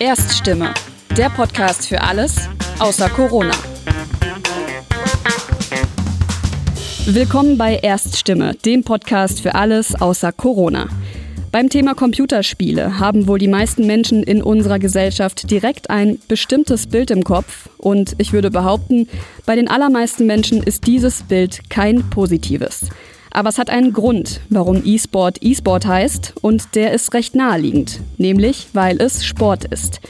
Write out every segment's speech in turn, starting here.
Erststimme, der Podcast für alles außer Corona. Willkommen bei Erststimme, dem Podcast für alles außer Corona. Beim Thema Computerspiele haben wohl die meisten Menschen in unserer Gesellschaft direkt ein bestimmtes Bild im Kopf und ich würde behaupten, bei den allermeisten Menschen ist dieses Bild kein positives. Aber es hat einen Grund, warum E-Sport E-Sport heißt und der ist recht naheliegend, nämlich weil es Sport ist.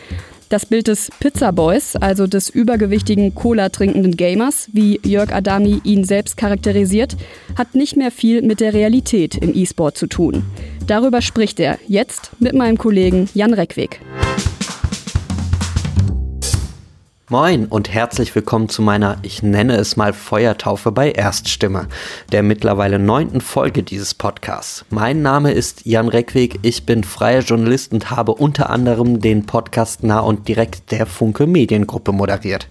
Das Bild des Pizza Boys, also des übergewichtigen Cola trinkenden Gamers, wie Jörg Adami ihn selbst charakterisiert, hat nicht mehr viel mit der Realität im E-Sport zu tun. Darüber spricht er jetzt mit meinem Kollegen Jan Reckweg. Moin und herzlich willkommen zu meiner, ich nenne es mal Feuertaufe bei Erststimme, der mittlerweile neunten Folge dieses Podcasts. Mein Name ist Jan Reckweg, ich bin freier Journalist und habe unter anderem den Podcast nah und direkt der Funke Mediengruppe moderiert.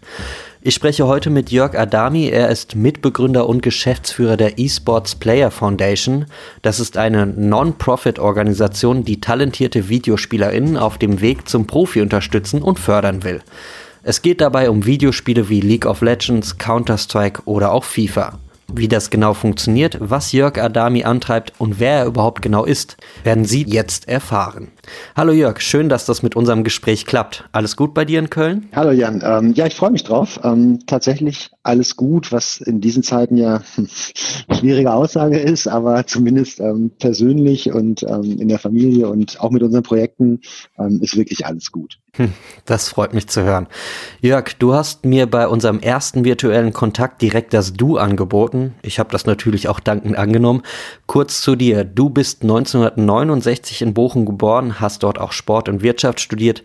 Ich spreche heute mit Jörg Adami. Er ist Mitbegründer und Geschäftsführer der Esports Player Foundation. Das ist eine Non-Profit-Organisation, die talentierte VideospielerInnen auf dem Weg zum Profi unterstützen und fördern will. Es geht dabei um Videospiele wie League of Legends, Counter-Strike oder auch FIFA. Wie das genau funktioniert, was Jörg Adami antreibt und wer er überhaupt genau ist, werden Sie jetzt erfahren. Hallo Jörg, schön, dass das mit unserem Gespräch klappt. Alles gut bei dir in Köln? Hallo Jan, ähm, ja, ich freue mich drauf. Ähm, tatsächlich alles gut, was in diesen Zeiten ja schwierige Aussage ist, aber zumindest ähm, persönlich und ähm, in der Familie und auch mit unseren Projekten ähm, ist wirklich alles gut. Hm, das freut mich zu hören. Jörg, du hast mir bei unserem ersten virtuellen Kontakt direkt das Du angeboten. Ich habe das natürlich auch dankend angenommen. Kurz zu dir. Du bist 1969 in Bochum geboren, hast dort auch Sport und Wirtschaft studiert,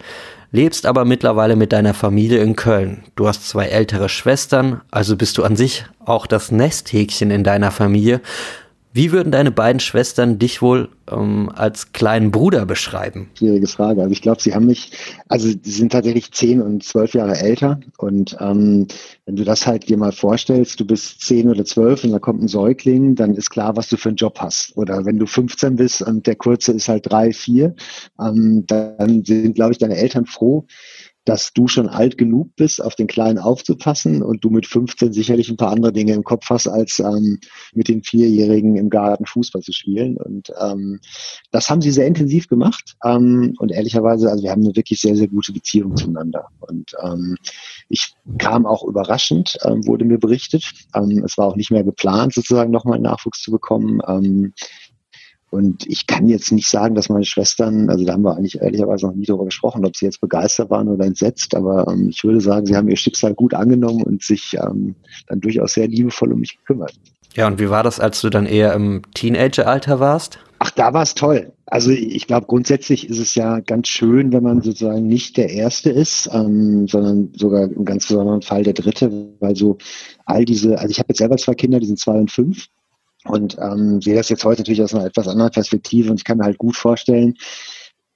lebst aber mittlerweile mit deiner Familie in Köln. Du hast zwei ältere Schwestern, also bist du an sich auch das Nesthäkchen in deiner Familie. Wie würden deine beiden Schwestern dich wohl ähm, als kleinen Bruder beschreiben? Schwierige Frage. Also ich glaube, sie haben mich, also sie sind tatsächlich zehn und zwölf Jahre älter. Und ähm, wenn du das halt dir mal vorstellst, du bist zehn oder zwölf und da kommt ein Säugling, dann ist klar, was du für einen Job hast. Oder wenn du 15 bist und der Kurze ist halt drei, vier, ähm, dann sind, glaube ich, deine Eltern froh, dass du schon alt genug bist, auf den Kleinen aufzupassen und du mit 15 sicherlich ein paar andere Dinge im Kopf hast, als ähm, mit den Vierjährigen im Garten Fußball zu spielen. Und ähm, das haben sie sehr intensiv gemacht. Ähm, und ehrlicherweise, also wir haben eine wirklich sehr, sehr gute Beziehung zueinander. Und ähm, ich kam auch überraschend, ähm, wurde mir berichtet. Ähm, es war auch nicht mehr geplant, sozusagen nochmal Nachwuchs zu bekommen. Ähm, und ich kann jetzt nicht sagen, dass meine Schwestern, also da haben wir eigentlich ehrlicherweise noch nie darüber gesprochen, ob sie jetzt begeistert waren oder entsetzt, aber ähm, ich würde sagen, sie haben ihr Schicksal gut angenommen und sich ähm, dann durchaus sehr liebevoll um mich gekümmert. Ja, und wie war das, als du dann eher im Teenageralter warst? Ach, da war es toll. Also ich glaube, grundsätzlich ist es ja ganz schön, wenn man sozusagen nicht der Erste ist, ähm, sondern sogar im ganz besonderen Fall der Dritte, weil so all diese, also ich habe jetzt selber zwei Kinder, die sind zwei und fünf und ähm, sehe das jetzt heute natürlich aus einer etwas anderen Perspektive und ich kann mir halt gut vorstellen,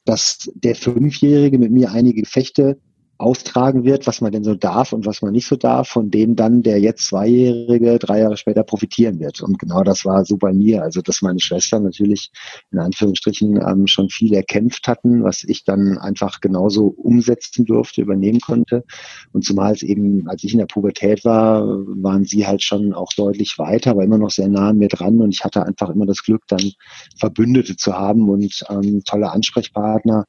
dass der Fünfjährige mit mir einige Gefechte austragen wird, was man denn so darf und was man nicht so darf, von denen dann der jetzt Zweijährige drei Jahre später profitieren wird. Und genau das war so bei mir. Also, dass meine Schwestern natürlich in Anführungsstrichen ähm, schon viel erkämpft hatten, was ich dann einfach genauso umsetzen durfte, übernehmen konnte. Und zumal es eben, als ich in der Pubertät war, waren sie halt schon auch deutlich weiter, aber immer noch sehr nah an mir dran. Und ich hatte einfach immer das Glück, dann Verbündete zu haben und ähm, tolle Ansprechpartner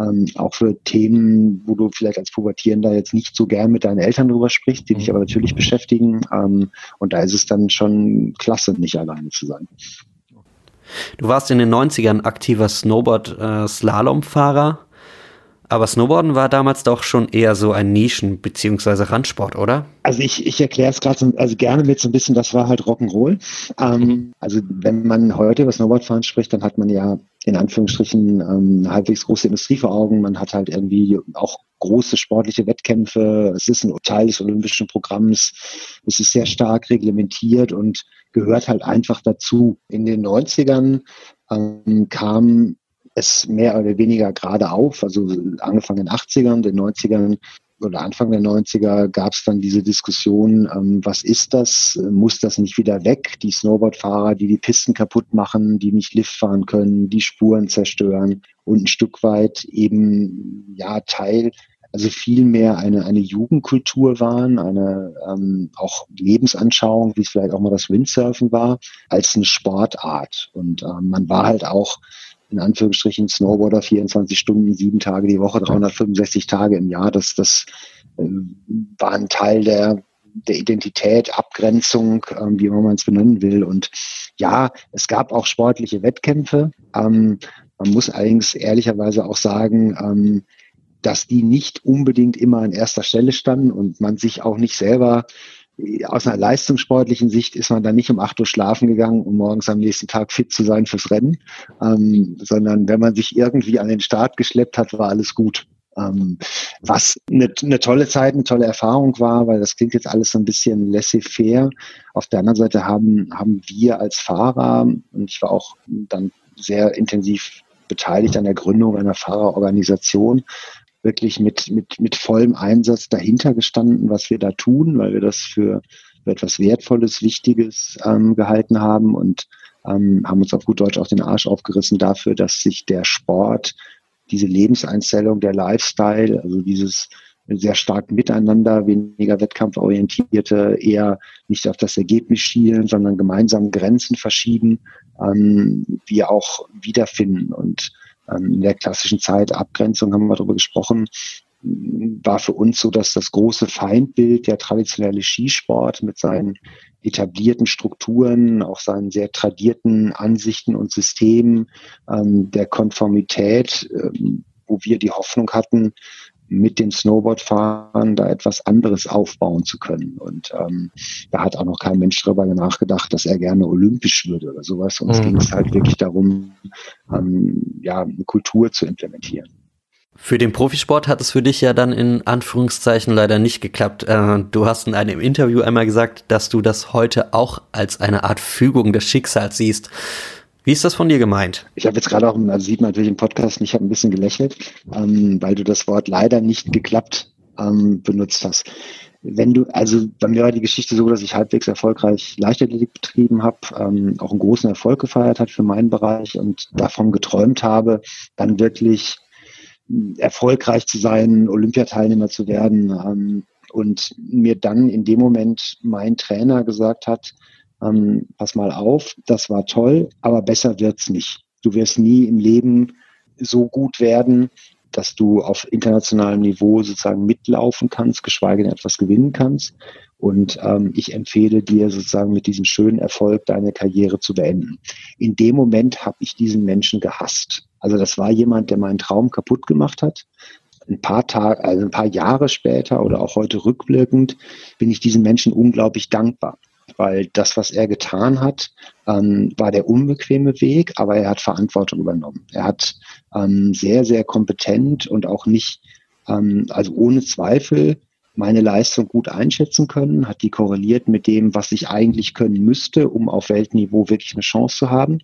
ähm, auch für Themen, wo du vielleicht als Pubertierender jetzt nicht so gern mit deinen Eltern drüber sprichst, die dich aber natürlich beschäftigen. Ähm, und da ist es dann schon klasse, nicht alleine zu sein. Du warst in den 90ern aktiver Snowboard-Slalomfahrer. Äh, aber Snowboarden war damals doch schon eher so ein Nischen- bzw. Randsport, oder? Also ich, ich erkläre es gerade so, also gerne mit so ein bisschen, das war halt Rock'n'Roll. Ähm, mhm. Also wenn man heute über Snowboardfahren spricht, dann hat man ja in Anführungsstrichen ähm, halbwegs große Industrie vor Augen. Man hat halt irgendwie auch große sportliche Wettkämpfe. Es ist ein Teil des olympischen Programms. Es ist sehr stark reglementiert und gehört halt einfach dazu. In den 90ern ähm, kam es mehr oder weniger gerade auf, also angefangen in den 80ern, den 90ern oder Anfang der 90er gab es dann diese Diskussion, ähm, was ist das? Muss das nicht wieder weg? Die Snowboardfahrer, die die Pisten kaputt machen, die nicht Lift fahren können, die Spuren zerstören und ein Stück weit eben ja Teil also viel mehr eine, eine Jugendkultur waren, eine ähm, auch Lebensanschauung, wie es vielleicht auch mal das Windsurfen war, als eine Sportart. Und ähm, man war halt auch in Anführungsstrichen Snowboarder 24 Stunden, sieben Tage die Woche, 365 Tage im Jahr. Das, das äh, war ein Teil der, der Identität, Abgrenzung, ähm, wie man es benennen will. Und ja, es gab auch sportliche Wettkämpfe. Ähm, man muss allerdings ehrlicherweise auch sagen, ähm, dass die nicht unbedingt immer an erster Stelle standen und man sich auch nicht selber aus einer leistungssportlichen Sicht ist man dann nicht um acht Uhr schlafen gegangen, um morgens am nächsten Tag fit zu sein fürs Rennen, ähm, sondern wenn man sich irgendwie an den Start geschleppt hat, war alles gut. Ähm, was eine, eine tolle Zeit, eine tolle Erfahrung war, weil das klingt jetzt alles so ein bisschen laissez-faire. Auf der anderen Seite haben, haben wir als Fahrer, und ich war auch dann sehr intensiv beteiligt an der Gründung einer Fahrerorganisation, wirklich mit, mit, mit vollem Einsatz dahinter gestanden, was wir da tun, weil wir das für, für etwas Wertvolles, Wichtiges ähm, gehalten haben und ähm, haben uns auf gut Deutsch auch den Arsch aufgerissen dafür, dass sich der Sport, diese Lebenseinstellung, der Lifestyle, also dieses sehr stark miteinander, weniger wettkampforientierte, eher nicht auf das Ergebnis schielen, sondern gemeinsam Grenzen verschieben, ähm, wir auch wiederfinden. Und in der klassischen Zeit, Abgrenzung haben wir darüber gesprochen, war für uns so, dass das große Feindbild, der traditionelle Skisport mit seinen etablierten Strukturen, auch seinen sehr tradierten Ansichten und Systemen, ähm, der Konformität, ähm, wo wir die Hoffnung hatten, mit dem Snowboardfahren da etwas anderes aufbauen zu können. Und ähm, da hat auch noch kein Mensch darüber nachgedacht, dass er gerne olympisch würde oder sowas. Uns mhm. ging es halt wirklich darum, ähm, ja, eine Kultur zu implementieren. Für den Profisport hat es für dich ja dann in Anführungszeichen leider nicht geklappt. Äh, du hast in einem Interview einmal gesagt, dass du das heute auch als eine Art Fügung des Schicksals siehst. Wie ist das von dir gemeint? Ich habe jetzt gerade auch, also sieht man natürlich im Podcast, ich habe ein bisschen gelächelt, ähm, weil du das Wort leider nicht geklappt ähm, benutzt hast. Wenn du, also bei mir war die Geschichte so, dass ich halbwegs erfolgreich Leichtathletik betrieben habe, ähm, auch einen großen Erfolg gefeiert hat für meinen Bereich und davon geträumt habe, dann wirklich erfolgreich zu sein, Olympiateilnehmer zu werden. Ähm, und mir dann in dem Moment mein Trainer gesagt hat, ähm, pass mal auf, das war toll, aber besser wird's nicht. Du wirst nie im Leben so gut werden, dass du auf internationalem Niveau sozusagen mitlaufen kannst, geschweige denn etwas gewinnen kannst. Und ähm, ich empfehle dir sozusagen mit diesem schönen Erfolg deine Karriere zu beenden. In dem Moment habe ich diesen Menschen gehasst. Also das war jemand, der meinen Traum kaputt gemacht hat. Ein paar Tage, also ein paar Jahre später oder auch heute rückwirkend bin ich diesem Menschen unglaublich dankbar weil das, was er getan hat, ähm, war der unbequeme Weg, aber er hat Verantwortung übernommen. Er hat ähm, sehr, sehr kompetent und auch nicht, ähm, also ohne Zweifel, meine Leistung gut einschätzen können, hat die korreliert mit dem, was ich eigentlich können müsste, um auf Weltniveau wirklich eine Chance zu haben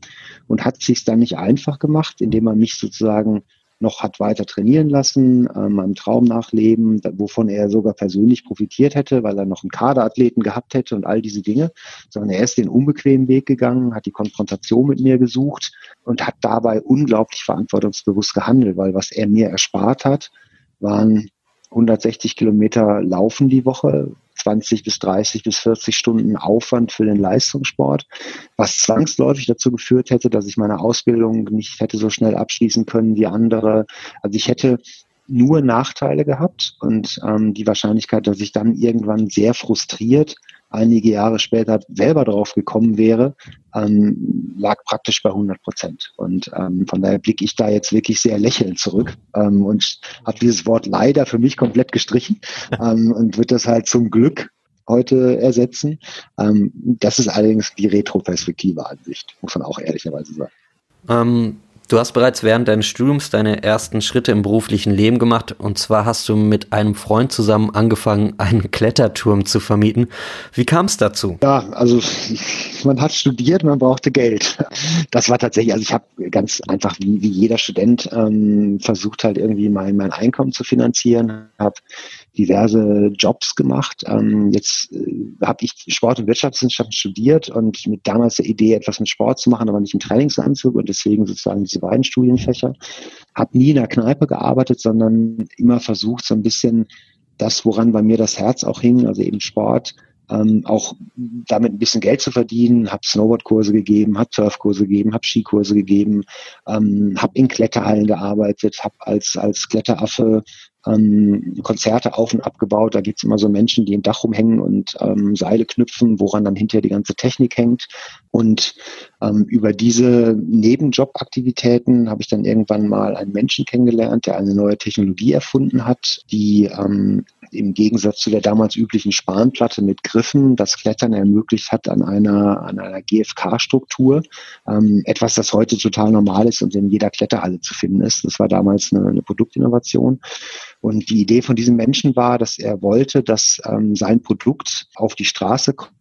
und hat sich dann nicht einfach gemacht, indem er mich sozusagen noch hat weiter trainieren lassen, äh, meinem Traum nachleben, wovon er sogar persönlich profitiert hätte, weil er noch einen Kaderathleten gehabt hätte und all diese Dinge, sondern er ist den unbequemen Weg gegangen, hat die Konfrontation mit mir gesucht und hat dabei unglaublich verantwortungsbewusst gehandelt, weil was er mir erspart hat, waren 160 Kilometer Laufen die Woche, 20 bis 30 bis 40 Stunden Aufwand für den Leistungssport, was zwangsläufig dazu geführt hätte, dass ich meine Ausbildung nicht hätte so schnell abschließen können wie andere. Also ich hätte nur Nachteile gehabt und ähm, die Wahrscheinlichkeit, dass ich dann irgendwann sehr frustriert einige Jahre später selber drauf gekommen wäre, ähm, lag praktisch bei 100 Prozent. Und ähm, von daher blicke ich da jetzt wirklich sehr lächelnd zurück ähm, und habe dieses Wort leider für mich komplett gestrichen ähm, und wird das halt zum Glück heute ersetzen. Ähm, das ist allerdings die Retro-Perspektive-Ansicht, muss man auch ehrlicherweise sagen. Ähm, Du hast bereits während deines Studiums deine ersten Schritte im beruflichen Leben gemacht und zwar hast du mit einem Freund zusammen angefangen, einen Kletterturm zu vermieten. Wie kam es dazu? Ja, also man hat studiert, man brauchte Geld. Das war tatsächlich, also ich habe ganz einfach wie, wie jeder Student ähm, versucht halt irgendwie mein, mein Einkommen zu finanzieren, habe diverse Jobs gemacht. Ähm, jetzt äh, habe ich Sport- und Wirtschaftswissenschaften studiert und mit damals der Idee, etwas mit Sport zu machen, aber nicht im Trainingsanzug und deswegen sozusagen diese beiden Studienfächer. Habe nie in der Kneipe gearbeitet, sondern immer versucht, so ein bisschen das, woran bei mir das Herz auch hing, also eben Sport, ähm, auch damit ein bisschen Geld zu verdienen, habe Snowboardkurse gegeben, habe Surfkurse gegeben, habe Skikurse gegeben, ähm, habe in Kletterhallen gearbeitet, habe als als Kletteraffe ähm, Konzerte auf und abgebaut. Da gibt's immer so Menschen, die im Dach rumhängen und ähm, Seile knüpfen, woran dann hinterher die ganze Technik hängt. Und über diese Nebenjobaktivitäten habe ich dann irgendwann mal einen Menschen kennengelernt, der eine neue Technologie erfunden hat, die ähm, im Gegensatz zu der damals üblichen Spanplatte mit Griffen das Klettern ermöglicht hat an einer, an einer GFK-Struktur. Ähm, etwas, das heute total normal ist und in jeder Kletterhalle zu finden ist. Das war damals eine, eine Produktinnovation. Und die Idee von diesem Menschen war, dass er wollte, dass ähm, sein Produkt auf die Straße kommt,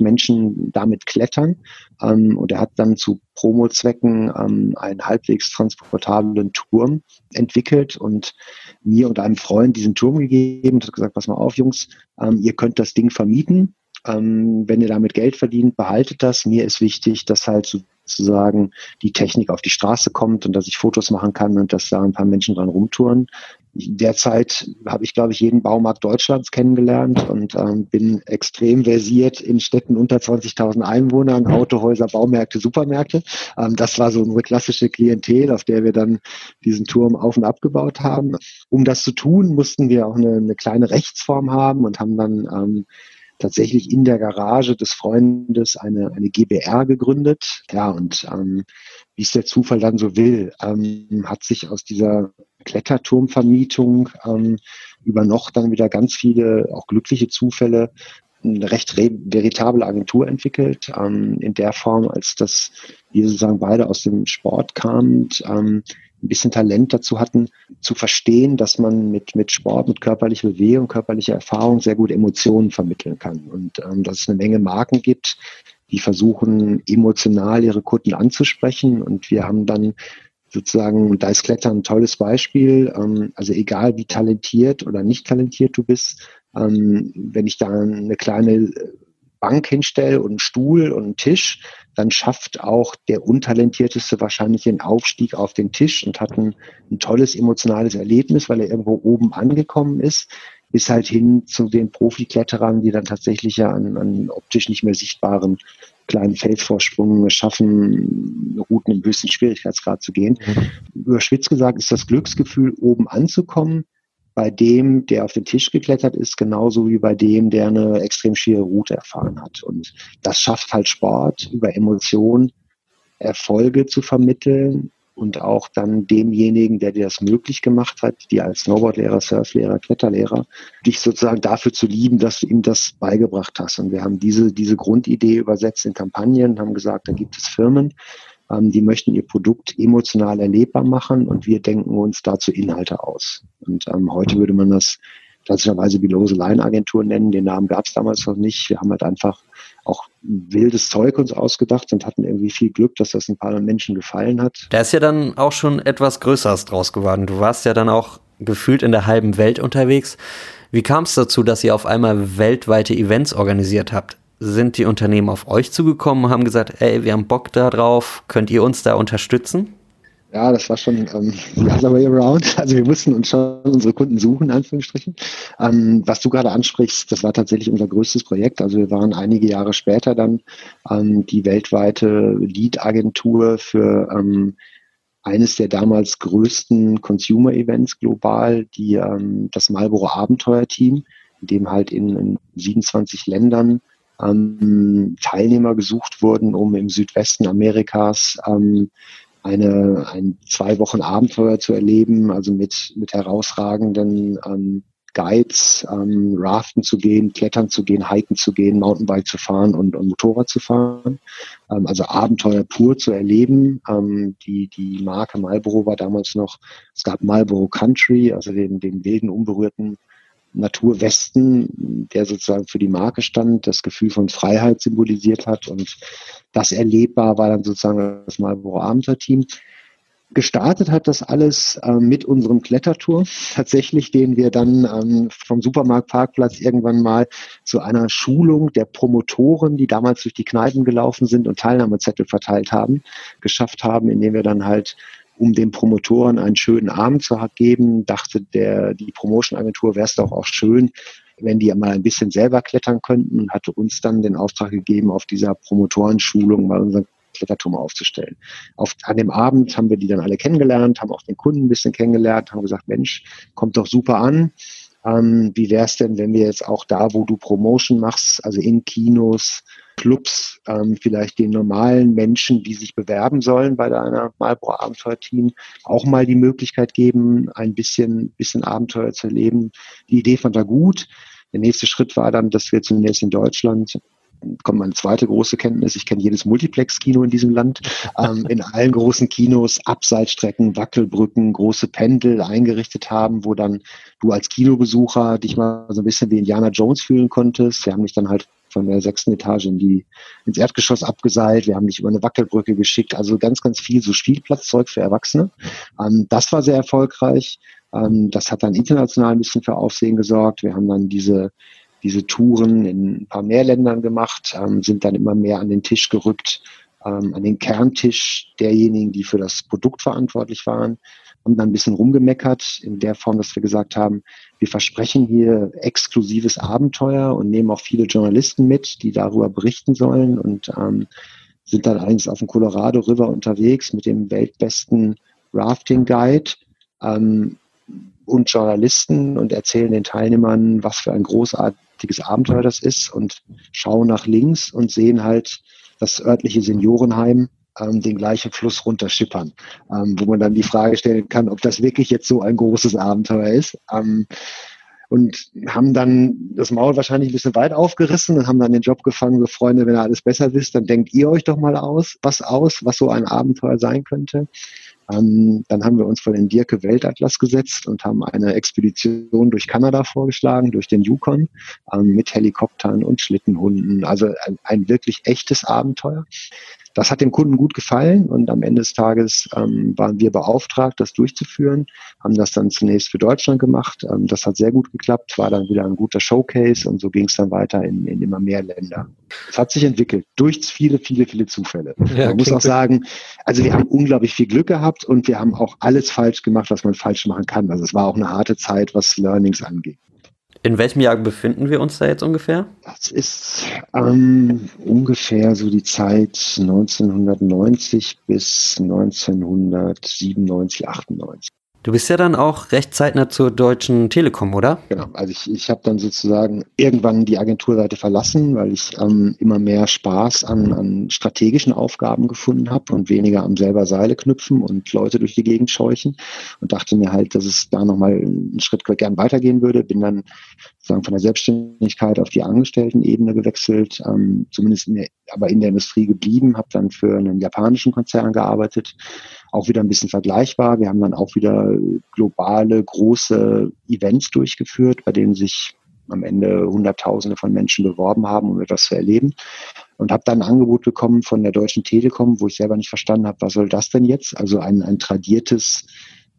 Menschen damit klettern. Ähm, und er hat dann zu Promo-Zwecken ähm, einen halbwegs transportablen Turm entwickelt und mir und einem Freund diesen Turm gegeben und hat gesagt, pass mal auf, Jungs, ähm, ihr könnt das Ding vermieten. Ähm, wenn ihr damit Geld verdient, behaltet das. Mir ist wichtig, dass halt sozusagen die Technik auf die Straße kommt und dass ich Fotos machen kann und dass da ein paar Menschen dran rumtouren derzeit habe ich, glaube ich, jeden Baumarkt Deutschlands kennengelernt und ähm, bin extrem versiert in Städten unter 20.000 Einwohnern, Autohäuser, Baumärkte, Supermärkte. Ähm, das war so unsere klassische Klientel, auf der wir dann diesen Turm auf und abgebaut haben. Um das zu tun, mussten wir auch eine, eine kleine Rechtsform haben und haben dann ähm, tatsächlich in der Garage des Freundes eine, eine GBR gegründet. Ja, und ähm, wie es der Zufall dann so will, ähm, hat sich aus dieser Kletterturmvermietung ähm, über noch dann wieder ganz viele auch glückliche Zufälle eine recht veritable Agentur entwickelt, ähm, in der Form, als dass wir sozusagen beide aus dem Sport kamen, ähm, ein bisschen Talent dazu hatten, zu verstehen, dass man mit, mit Sport, mit körperlicher Bewegung, körperlicher Erfahrung sehr gut Emotionen vermitteln kann. Und ähm, dass es eine Menge Marken gibt, die versuchen, emotional ihre Kunden anzusprechen. Und wir haben dann sozusagen, da ist Klettern ein tolles Beispiel. Ähm, also egal wie talentiert oder nicht talentiert du bist, ähm, wenn ich da eine kleine Bank hinstelle und einen Stuhl und einen Tisch, dann schafft auch der Untalentierteste wahrscheinlich den Aufstieg auf den Tisch und hat ein, ein tolles emotionales Erlebnis, weil er irgendwo oben angekommen ist bis halt hin zu den Profikletterern, die dann tatsächlich ja an, an optisch nicht mehr sichtbaren kleinen Felsvorsprung schaffen, Routen im höchsten Schwierigkeitsgrad zu gehen. Mhm. Überspitzt gesagt ist das Glücksgefühl, oben anzukommen, bei dem, der auf den Tisch geklettert ist, genauso wie bei dem, der eine extrem schwere Route erfahren hat. Und das schafft halt Sport, über Emotionen Erfolge zu vermitteln und auch dann demjenigen, der dir das möglich gemacht hat, die als Snowboardlehrer, Surflehrer, Kletterlehrer, dich sozusagen dafür zu lieben, dass du ihm das beigebracht hast. Und wir haben diese, diese Grundidee übersetzt in Kampagnen, haben gesagt, da gibt es Firmen, die möchten ihr Produkt emotional erlebbar machen und wir denken uns dazu Inhalte aus. Und ähm, heute würde man das klassischerweise Below the Line Agentur nennen. Den Namen gab es damals noch nicht. Wir haben halt einfach auch wildes Zeug uns ausgedacht und hatten irgendwie viel Glück, dass das ein paar Menschen gefallen hat. Da ist ja dann auch schon etwas Größeres draus geworden. Du warst ja dann auch gefühlt in der halben Welt unterwegs. Wie kam es dazu, dass ihr auf einmal weltweite Events organisiert habt? Sind die Unternehmen auf euch zugekommen und haben gesagt, ey, wir haben Bock da drauf, könnt ihr uns da unterstützen? Ja, das war schon ähm, the other way around. Also wir mussten uns schon unsere Kunden suchen, in Anführungsstrichen. Ähm, was du gerade ansprichst, das war tatsächlich unser größtes Projekt. Also wir waren einige Jahre später dann ähm, die weltweite Lead-Agentur für ähm, eines der damals größten Consumer-Events global, die ähm, das Marlboro Abenteuer-Team, in dem halt in, in 27 Ländern ähm, Teilnehmer gesucht wurden, um im Südwesten Amerikas ähm, eine, ein zwei Wochen Abenteuer zu erleben, also mit, mit herausragenden ähm, Guides, ähm, Raften zu gehen, Klettern zu gehen, Hiken zu gehen, Mountainbike zu fahren und, und Motorrad zu fahren. Ähm, also Abenteuer pur zu erleben. Ähm, die, die Marke Marlboro war damals noch, es gab Marlboro Country, also den, den wilden, unberührten Naturwesten, der sozusagen für die Marke stand, das Gefühl von Freiheit symbolisiert hat und das erlebbar war dann sozusagen das Marlboro Abenteuer-Team. Gestartet hat das alles äh, mit unserem Klettertour, tatsächlich, den wir dann ähm, vom Supermarktparkplatz irgendwann mal zu einer Schulung der Promotoren, die damals durch die Kneipen gelaufen sind und Teilnahmezettel verteilt haben, geschafft haben, indem wir dann halt um den Promotoren einen schönen Abend zu geben, dachte der, die Promotion-Agentur, wäre es doch auch schön, wenn die mal ein bisschen selber klettern könnten und hatte uns dann den Auftrag gegeben, auf dieser Promotorenschulung mal unseren Kletterturm aufzustellen. Auf, an dem Abend haben wir die dann alle kennengelernt, haben auch den Kunden ein bisschen kennengelernt, haben gesagt, Mensch, kommt doch super an. Ähm, wie wäre es denn, wenn wir jetzt auch da, wo du Promotion machst, also in Kinos, Clubs, ähm, vielleicht den normalen Menschen, die sich bewerben sollen bei deiner Marlboro Abenteuer-Team, auch mal die Möglichkeit geben, ein bisschen, bisschen Abenteuer zu erleben. Die Idee fand er gut. Der nächste Schritt war dann, dass wir zunächst in Deutschland kommt meine zweite große Kenntnis. Ich kenne jedes Multiplex-Kino in diesem Land. Ähm, in allen großen Kinos Abseitsstrecken, Wackelbrücken, große Pendel eingerichtet haben, wo dann du als Kinobesucher dich mal so ein bisschen wie Indiana Jones fühlen konntest. Wir haben dich dann halt von der sechsten Etage in die, ins Erdgeschoss abgeseilt. Wir haben dich über eine Wackelbrücke geschickt. Also ganz, ganz viel so Spielplatzzeug für Erwachsene. Ähm, das war sehr erfolgreich. Ähm, das hat dann international ein bisschen für Aufsehen gesorgt. Wir haben dann diese diese Touren in ein paar mehr Ländern gemacht, ähm, sind dann immer mehr an den Tisch gerückt, ähm, an den Kerntisch derjenigen, die für das Produkt verantwortlich waren, haben dann ein bisschen rumgemeckert in der Form, dass wir gesagt haben, wir versprechen hier exklusives Abenteuer und nehmen auch viele Journalisten mit, die darüber berichten sollen und ähm, sind dann eigentlich auf dem Colorado River unterwegs mit dem weltbesten Rafting Guide. Ähm, und Journalisten und erzählen den Teilnehmern, was für ein großartiges Abenteuer das ist und schauen nach links und sehen halt das örtliche Seniorenheim ähm, den gleichen Fluss runterschippern, ähm, wo man dann die Frage stellen kann, ob das wirklich jetzt so ein großes Abenteuer ist. Ähm, und haben dann das Maul wahrscheinlich ein bisschen weit aufgerissen und haben dann den Job gefangen, so Freunde, wenn ihr alles besser wisst, dann denkt ihr euch doch mal aus, was aus, was so ein Abenteuer sein könnte. Ähm, dann haben wir uns vor den Dirke Weltatlas gesetzt und haben eine Expedition durch Kanada vorgeschlagen, durch den Yukon, ähm, mit Helikoptern und Schlittenhunden. Also ein, ein wirklich echtes Abenteuer. Das hat dem Kunden gut gefallen und am Ende des Tages ähm, waren wir beauftragt, das durchzuführen, haben das dann zunächst für Deutschland gemacht. Ähm, das hat sehr gut geklappt, war dann wieder ein guter Showcase und so ging es dann weiter in, in, immer mehr Länder. Es hat sich entwickelt durch viele, viele, viele Zufälle. Ja, Man muss auch sagen, also wir haben unglaublich viel Glück gehabt und wir haben auch alles falsch gemacht, was man falsch machen kann. Also es war auch eine harte Zeit, was Learnings angeht. In welchem Jahr befinden wir uns da jetzt ungefähr? Das ist ähm, ungefähr so die Zeit 1990 bis 1997, 98. Du bist ja dann auch recht zeitnah zur Deutschen Telekom, oder? Genau, also ich, ich habe dann sozusagen irgendwann die Agenturseite verlassen, weil ich ähm, immer mehr Spaß an, an strategischen Aufgaben gefunden habe und weniger am selber Seile knüpfen und Leute durch die Gegend scheuchen und dachte mir halt, dass es da nochmal einen Schritt gern weitergehen würde. Bin dann sozusagen von der Selbstständigkeit auf die Angestelltenebene gewechselt, ähm, zumindest in der, aber in der Industrie geblieben, habe dann für einen japanischen Konzern gearbeitet, auch wieder ein bisschen vergleichbar. Wir haben dann auch wieder globale, große Events durchgeführt, bei denen sich am Ende Hunderttausende von Menschen beworben haben, um etwas zu erleben. Und habe dann ein Angebot bekommen von der Deutschen Telekom, wo ich selber nicht verstanden habe, was soll das denn jetzt? Also ein, ein tradiertes,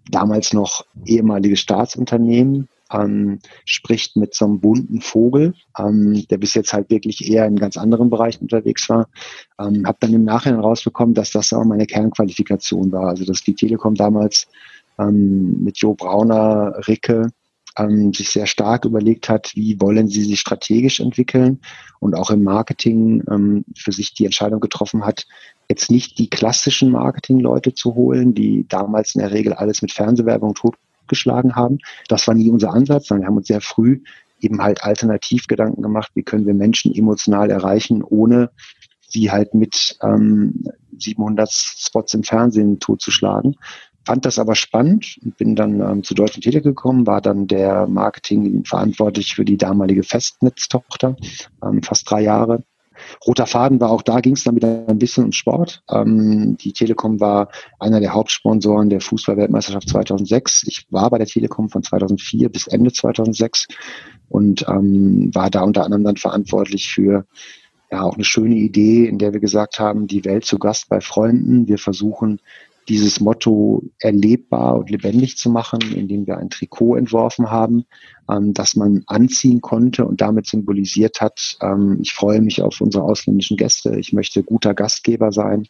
damals noch ehemaliges Staatsunternehmen, ähm, spricht mit so einem bunten Vogel, ähm, der bis jetzt halt wirklich eher in ganz anderen Bereichen unterwegs war. Ähm, habe dann im Nachhinein rausbekommen, dass das auch meine Kernqualifikation war. Also dass die Telekom damals ähm, mit Jo Brauner, Ricke, ähm, sich sehr stark überlegt hat, wie wollen sie sich strategisch entwickeln und auch im Marketing ähm, für sich die Entscheidung getroffen hat, jetzt nicht die klassischen Marketingleute zu holen, die damals in der Regel alles mit Fernsehwerbung tot geschlagen haben. Das war nie unser Ansatz, sondern wir haben uns sehr früh eben halt alternativ Gedanken gemacht, wie können wir Menschen emotional erreichen, ohne sie halt mit ähm, 700 Spots im Fernsehen totzuschlagen. Fand das aber spannend und bin dann ähm, zu Deutschen Tele gekommen, war dann der Marketing verantwortlich für die damalige Festnetztochter, ähm, fast drei Jahre Roter Faden war auch da, ging es dann wieder ein bisschen um Sport. Ähm, die Telekom war einer der Hauptsponsoren der Fußballweltmeisterschaft 2006. Ich war bei der Telekom von 2004 bis Ende 2006 und ähm, war da unter anderem dann verantwortlich für ja auch eine schöne Idee, in der wir gesagt haben, die Welt zu Gast bei Freunden. Wir versuchen dieses Motto erlebbar und lebendig zu machen, indem wir ein Trikot entworfen haben, ähm, das man anziehen konnte und damit symbolisiert hat, ähm, ich freue mich auf unsere ausländischen Gäste, ich möchte guter Gastgeber sein.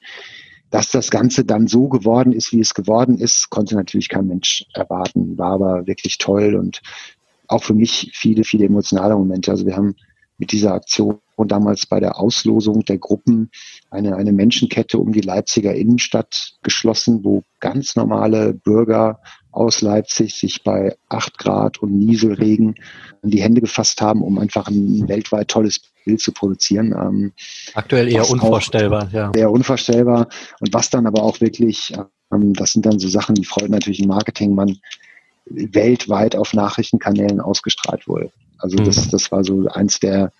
Dass das Ganze dann so geworden ist, wie es geworden ist, konnte natürlich kein Mensch erwarten, war aber wirklich toll und auch für mich viele, viele emotionale Momente. Also wir haben mit dieser Aktion damals bei der Auslosung der Gruppen eine, eine Menschenkette um die Leipziger Innenstadt geschlossen, wo ganz normale Bürger aus Leipzig sich bei acht Grad und Nieselregen in die Hände gefasst haben, um einfach ein weltweit tolles Bild zu produzieren. Ähm, Aktuell eher unvorstellbar, ja. Eher unvorstellbar. Und was dann aber auch wirklich, ähm, das sind dann so Sachen, die freuen natürlich ein Marketingmann, weltweit auf Nachrichtenkanälen ausgestrahlt wurde. Also mhm. das, das war so eins der,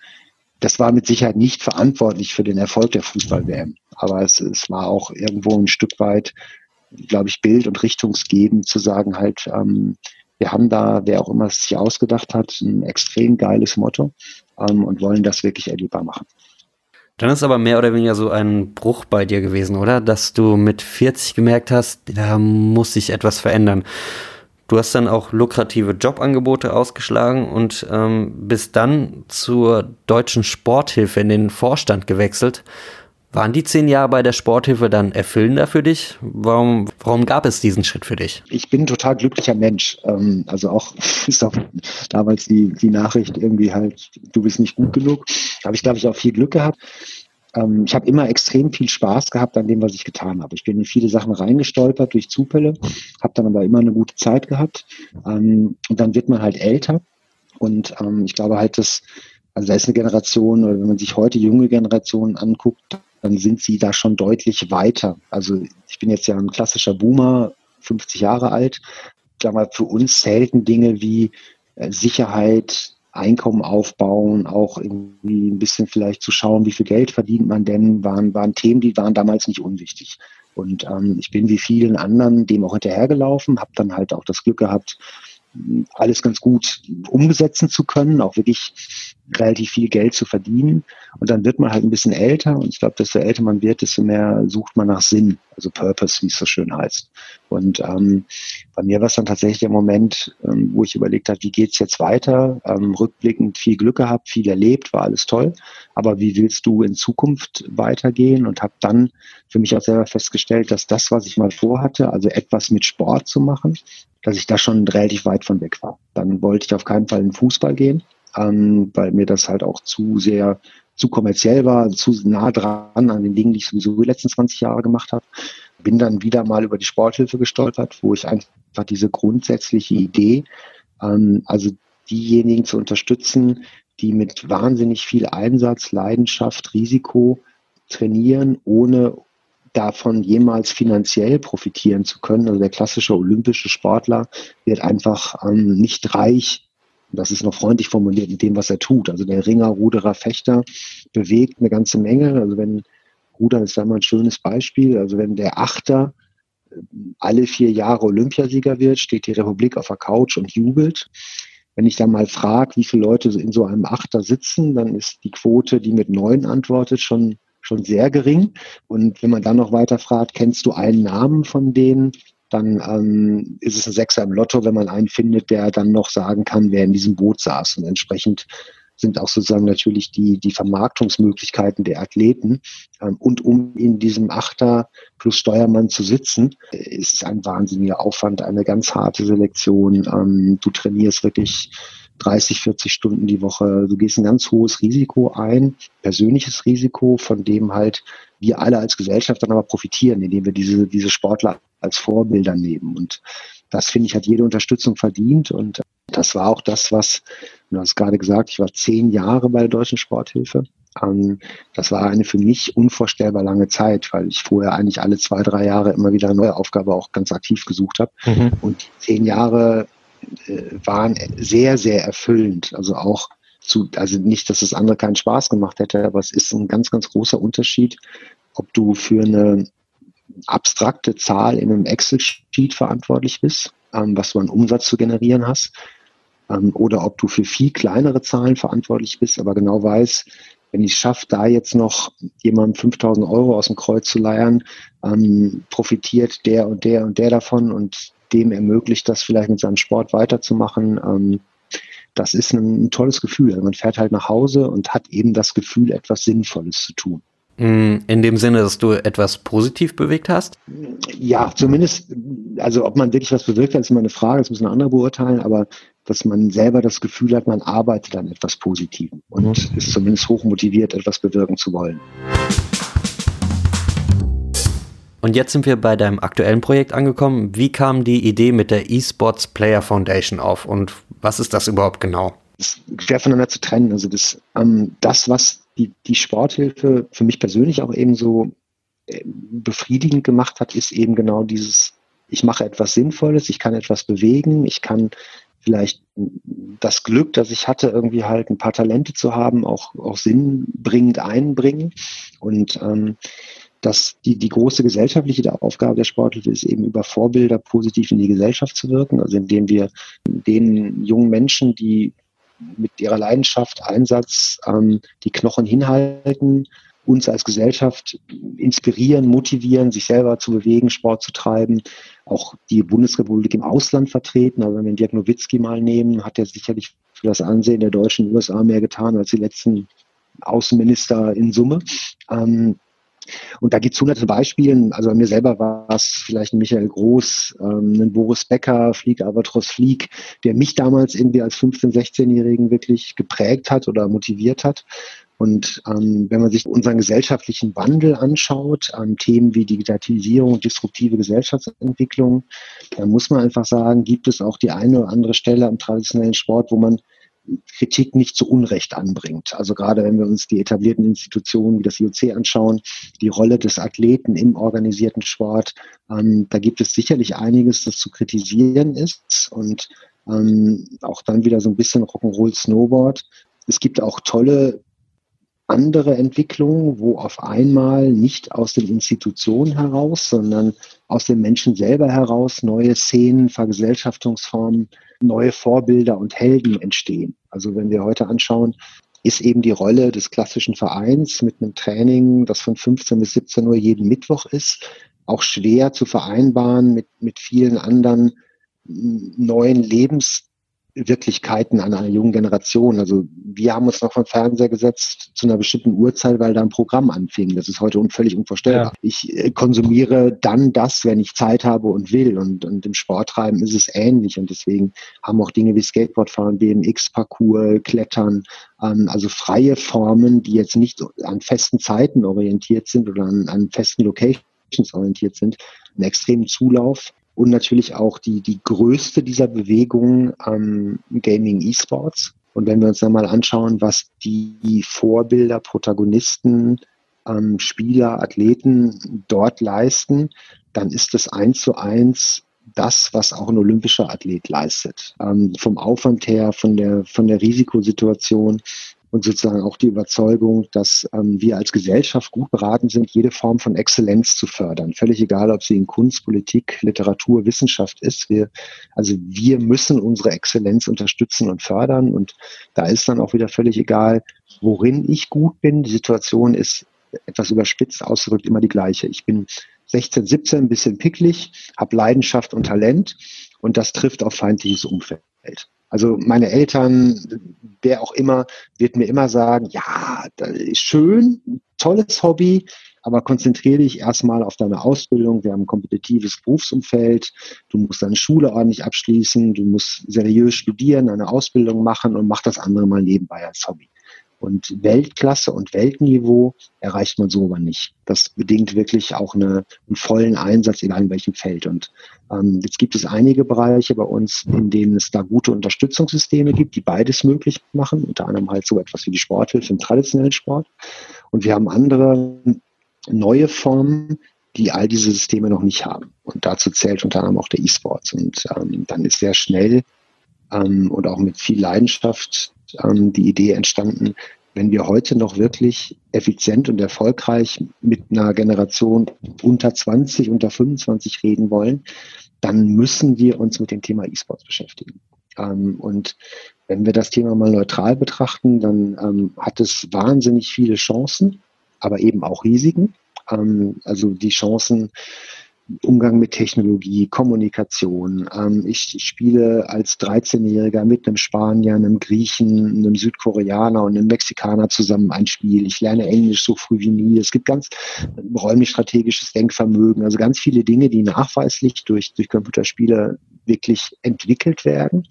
das war mit Sicherheit nicht verantwortlich für den Erfolg der Fußball-WM. Aber es, es war auch irgendwo ein Stück weit, glaube ich, Bild- und Richtungsgebend zu sagen halt, ähm, wir haben da, wer auch immer es sich ausgedacht hat, ein extrem geiles Motto ähm, und wollen das wirklich erlebbar machen. Dann ist aber mehr oder weniger so ein Bruch bei dir gewesen, oder? Dass du mit 40 gemerkt hast, da muss sich etwas verändern. Du hast dann auch lukrative Jobangebote ausgeschlagen und ähm, bist dann zur deutschen Sporthilfe in den Vorstand gewechselt. Waren die zehn Jahre bei der Sporthilfe dann erfüllender für dich? Warum, warum gab es diesen Schritt für dich? Ich bin ein total glücklicher Mensch. Ähm, also auch ist auch damals die, die Nachricht irgendwie halt, du bist nicht gut genug. Da habe ich, glaube ich, auch viel Glück gehabt ähm, ich habe immer extrem viel Spaß gehabt an dem, was ich getan habe. Ich bin in viele Sachen reingestolpert durch Zufälle, habe dann aber immer eine gute Zeit gehabt. Ähm, und dann wird man halt älter. Und ähm, ich glaube halt, dass, also da ist eine Generation, oder wenn man sich heute junge Generationen anguckt, dann sind sie da schon deutlich weiter. Also ich bin jetzt ja ein klassischer Boomer, 50 Jahre alt. Ich glaube, für uns zählten Dinge wie äh, Sicherheit, Einkommen aufbauen, auch irgendwie ein bisschen vielleicht zu schauen, wie viel Geld verdient man denn, waren, waren Themen, die waren damals nicht unwichtig. Und ähm, ich bin wie vielen anderen dem auch hinterhergelaufen, habe dann halt auch das Glück gehabt, alles ganz gut umsetzen zu können, auch wirklich relativ viel Geld zu verdienen. Und dann wird man halt ein bisschen älter und ich glaube, desto älter man wird, desto mehr sucht man nach Sinn, also Purpose, wie es so schön heißt. Und ähm, bei mir war es dann tatsächlich der Moment, ähm, wo ich überlegt habe, wie geht's jetzt weiter? Ähm, rückblickend viel Glück gehabt, viel erlebt, war alles toll. Aber wie willst du in Zukunft weitergehen? Und habe dann für mich auch selber festgestellt, dass das, was ich mal vorhatte, also etwas mit Sport zu machen, dass ich da schon relativ weit von weg war. Dann wollte ich auf keinen Fall in Fußball gehen, ähm, weil mir das halt auch zu sehr zu kommerziell war, zu nah dran an den Dingen, die ich sowieso die letzten 20 Jahre gemacht habe. Bin dann wieder mal über die Sporthilfe gestolpert, wo ich einfach diese grundsätzliche Idee, ähm, also diejenigen zu unterstützen, die mit wahnsinnig viel Einsatz, Leidenschaft, Risiko trainieren, ohne davon jemals finanziell profitieren zu können. Also der klassische olympische Sportler wird einfach ähm, nicht reich. Das ist noch freundlich formuliert in dem, was er tut. Also der Ringer, Ruderer, Fechter bewegt eine ganze Menge. Also wenn Rudern ist da mal ein schönes Beispiel. Also wenn der Achter äh, alle vier Jahre Olympiasieger wird, steht die Republik auf der Couch und jubelt. Wenn ich dann mal frage, wie viele Leute in so einem Achter sitzen, dann ist die Quote, die mit neun antwortet, schon schon sehr gering. Und wenn man dann noch weiter fragt, kennst du einen Namen von denen, dann ähm, ist es ein Sechser im Lotto, wenn man einen findet, der dann noch sagen kann, wer in diesem Boot saß. Und entsprechend sind auch sozusagen natürlich die, die Vermarktungsmöglichkeiten der Athleten. Ähm, und um in diesem Achter plus Steuermann zu sitzen, ist es ein wahnsinniger Aufwand, eine ganz harte Selektion. Ähm, du trainierst wirklich 30, 40 Stunden die Woche. Du gehst ein ganz hohes Risiko ein, persönliches Risiko, von dem halt wir alle als Gesellschaft dann aber profitieren, indem wir diese, diese Sportler als Vorbilder nehmen. Und das finde ich hat jede Unterstützung verdient. Und das war auch das, was, du hast gerade gesagt, ich war zehn Jahre bei der Deutschen Sporthilfe. Ähm, das war eine für mich unvorstellbar lange Zeit, weil ich vorher eigentlich alle zwei, drei Jahre immer wieder eine neue Aufgabe auch ganz aktiv gesucht habe. Mhm. Und zehn Jahre waren sehr, sehr erfüllend. Also auch zu, also nicht, dass das andere keinen Spaß gemacht hätte, aber es ist ein ganz, ganz großer Unterschied, ob du für eine abstrakte Zahl in einem Excel-Sheet verantwortlich bist, ähm, was du an Umsatz zu generieren hast, ähm, oder ob du für viel kleinere Zahlen verantwortlich bist, aber genau weißt, wenn ich es schaffe, da jetzt noch jemandem 5000 Euro aus dem Kreuz zu leiern, ähm, profitiert der und der und der davon und dem ermöglicht das vielleicht mit seinem Sport weiterzumachen. Ähm, das ist ein, ein tolles Gefühl. Also man fährt halt nach Hause und hat eben das Gefühl, etwas Sinnvolles zu tun. Mm, in dem Sinne, dass du etwas positiv bewegt hast? Ja, zumindest, also ob man wirklich was bewirkt hat, ist immer eine Frage, das müssen andere beurteilen, aber dass man selber das Gefühl hat, man arbeitet an etwas Positivem und mhm. ist zumindest hoch motiviert, etwas bewirken zu wollen. Und jetzt sind wir bei deinem aktuellen Projekt angekommen. Wie kam die Idee mit der eSports Player Foundation auf und was ist das überhaupt genau? Das ist schwer voneinander zu trennen. Also das, ähm, das was die, die Sporthilfe für mich persönlich auch eben so äh, befriedigend gemacht hat, ist eben genau dieses, ich mache etwas Sinnvolles, ich kann etwas bewegen, ich kann vielleicht das Glück, das ich hatte, irgendwie halt ein paar Talente zu haben, auch, auch sinnbringend einbringen. Und ähm, dass die, die große gesellschaftliche Aufgabe der Sporthilfe ist eben über Vorbilder positiv in die Gesellschaft zu wirken, also indem wir den jungen Menschen, die mit ihrer Leidenschaft, Einsatz ähm, die Knochen hinhalten, uns als Gesellschaft inspirieren, motivieren, sich selber zu bewegen, Sport zu treiben, auch die Bundesrepublik im Ausland vertreten. Also wenn wir Dirk Nowitzki mal nehmen, hat er sicherlich für das Ansehen der deutschen USA mehr getan als die letzten Außenminister in Summe. Ähm, und da gibt es hunderte Beispiele. Also bei mir selber war es vielleicht ein Michael Groß, ähm, ein Boris Becker, Flieg Albatros Flieg, der mich damals irgendwie als 15-, 16-Jährigen wirklich geprägt hat oder motiviert hat. Und ähm, wenn man sich unseren gesellschaftlichen Wandel anschaut, an Themen wie Digitalisierung und disruptive Gesellschaftsentwicklung, dann muss man einfach sagen, gibt es auch die eine oder andere Stelle am traditionellen Sport, wo man Kritik nicht zu Unrecht anbringt. Also gerade wenn wir uns die etablierten Institutionen wie das IOC anschauen, die Rolle des Athleten im organisierten Sport, ähm, da gibt es sicherlich einiges, das zu kritisieren ist und ähm, auch dann wieder so ein bisschen Rock'n'Roll Snowboard. Es gibt auch tolle andere Entwicklungen, wo auf einmal nicht aus den Institutionen heraus, sondern aus den Menschen selber heraus neue Szenen, Vergesellschaftungsformen neue Vorbilder und Helden entstehen. Also wenn wir heute anschauen, ist eben die Rolle des klassischen Vereins mit einem Training, das von 15 bis 17 Uhr jeden Mittwoch ist, auch schwer zu vereinbaren mit, mit vielen anderen neuen Lebens Wirklichkeiten an einer jungen Generation. Also wir haben uns noch vom Fernseher gesetzt zu einer bestimmten Uhrzeit, weil da ein Programm anfing. Das ist heute völlig unvorstellbar. Ja. Ich äh, konsumiere dann das, wenn ich Zeit habe und will. Und, und im Sporttreiben ist es ähnlich. Und deswegen haben auch Dinge wie Skateboardfahren, BMX-Parcours, Klettern, ähm, also freie Formen, die jetzt nicht an festen Zeiten orientiert sind oder an, an festen Locations orientiert sind, einen extremen Zulauf und natürlich auch die, die größte dieser Bewegungen ähm, Gaming E-Sports. Und wenn wir uns dann mal anschauen, was die Vorbilder, Protagonisten, ähm, Spieler, Athleten dort leisten, dann ist es eins zu eins das, was auch ein olympischer Athlet leistet. Ähm, vom Aufwand her, von der, von der Risikosituation, und sozusagen auch die Überzeugung, dass ähm, wir als Gesellschaft gut beraten sind, jede Form von Exzellenz zu fördern. Völlig egal, ob sie in Kunst, Politik, Literatur, Wissenschaft ist. Wir, also wir müssen unsere Exzellenz unterstützen und fördern. Und da ist dann auch wieder völlig egal, worin ich gut bin. Die Situation ist etwas überspitzt ausgedrückt immer die gleiche. Ich bin 16, 17, ein bisschen picklig, habe Leidenschaft und Talent und das trifft auf feindliches Umfeld. Also meine Eltern, wer auch immer, wird mir immer sagen, ja, schön, tolles Hobby, aber konzentriere dich erstmal auf deine Ausbildung. Wir haben ein kompetitives Berufsumfeld. Du musst deine Schule ordentlich abschließen. Du musst seriös studieren, eine Ausbildung machen und mach das andere mal nebenbei als Hobby. Und Weltklasse und Weltniveau erreicht man so aber nicht. Das bedingt wirklich auch eine, einen vollen Einsatz, egal in welchem Feld. Und ähm, jetzt gibt es einige Bereiche bei uns, in denen es da gute Unterstützungssysteme gibt, die beides möglich machen, unter anderem halt so etwas wie die Sporthilfe im traditionellen Sport. Und wir haben andere neue Formen, die all diese Systeme noch nicht haben. Und dazu zählt unter anderem auch der E-Sports. Und ähm, dann ist sehr schnell ähm, und auch mit viel Leidenschaft ähm, die Idee entstanden, wenn wir heute noch wirklich effizient und erfolgreich mit einer Generation unter 20, unter 25 reden wollen, dann müssen wir uns mit dem Thema E-Sports beschäftigen. Ähm, und Wenn wir das Thema mal neutral betrachten, dann ähm, hat es wahnsinnig viele Chancen, aber eben auch Risiken. Ähm, also die Chancen, Umgang mit Technologie, Kommunikation. Ähm, ich spiele als 13-Jähriger mit einem Spanier, einem Griechen, einem Südkoreaner und einem Mexikaner zusammen ein Spiel. Ich lerne Englisch so früh wie nie. Es gibt ganz räumlich-strategisches Denkvermögen, also ganz viele Dinge, die nachweislich durch, durch Computerspiele wirklich entwickelt werden.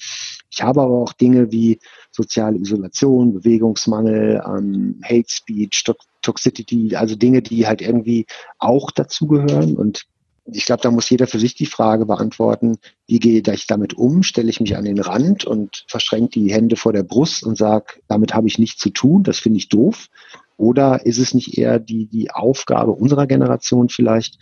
Ich habe aber auch Dinge wie soziale Isolation, Bewegungsmangel, ähm, Hate Speech, Toxicity, also Dinge, die halt irgendwie auch dazugehören und ich glaube, da muss jeder für sich die Frage beantworten, wie gehe ich damit um? Stelle ich mich an den Rand und verschränke die Hände vor der Brust und sage, damit habe ich nichts zu tun, das finde ich doof? Oder ist es nicht eher die, die Aufgabe unserer Generation vielleicht,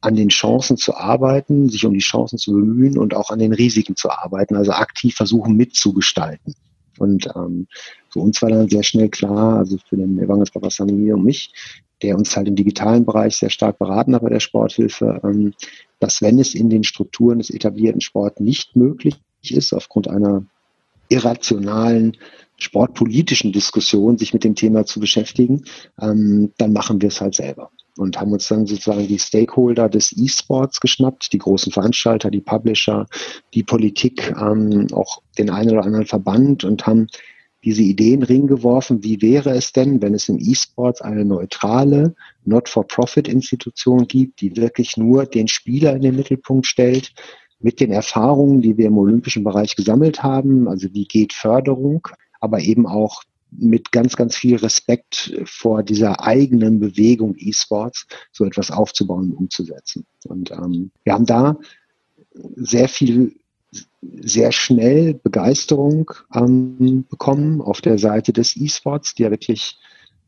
an den Chancen zu arbeiten, sich um die Chancen zu bemühen und auch an den Risiken zu arbeiten, also aktiv versuchen mitzugestalten? Und ähm, für uns war dann sehr schnell klar, also für den Evangelos Papasami und mich, der uns halt im digitalen Bereich sehr stark beraten hat bei der Sporthilfe, ähm, dass wenn es in den Strukturen des etablierten Sports nicht möglich ist, aufgrund einer irrationalen sportpolitischen Diskussion sich mit dem Thema zu beschäftigen, ähm, dann machen wir es halt selber. Und haben uns dann sozusagen die Stakeholder des E-Sports geschnappt, die großen Veranstalter, die Publisher, die Politik, ähm, auch den einen oder anderen Verband und haben diese Idee in den Ring geworfen, wie wäre es denn, wenn es im E-Sports eine neutrale, Not-for-Profit-Institution gibt, die wirklich nur den Spieler in den Mittelpunkt stellt, mit den Erfahrungen, die wir im olympischen Bereich gesammelt haben, also wie geht Förderung, aber eben auch mit ganz, ganz viel Respekt vor dieser eigenen Bewegung E-Sports so etwas aufzubauen und umzusetzen. Und ähm, wir haben da sehr viel sehr schnell Begeisterung ähm, bekommen auf der Seite des E-Sports, die ja wirklich,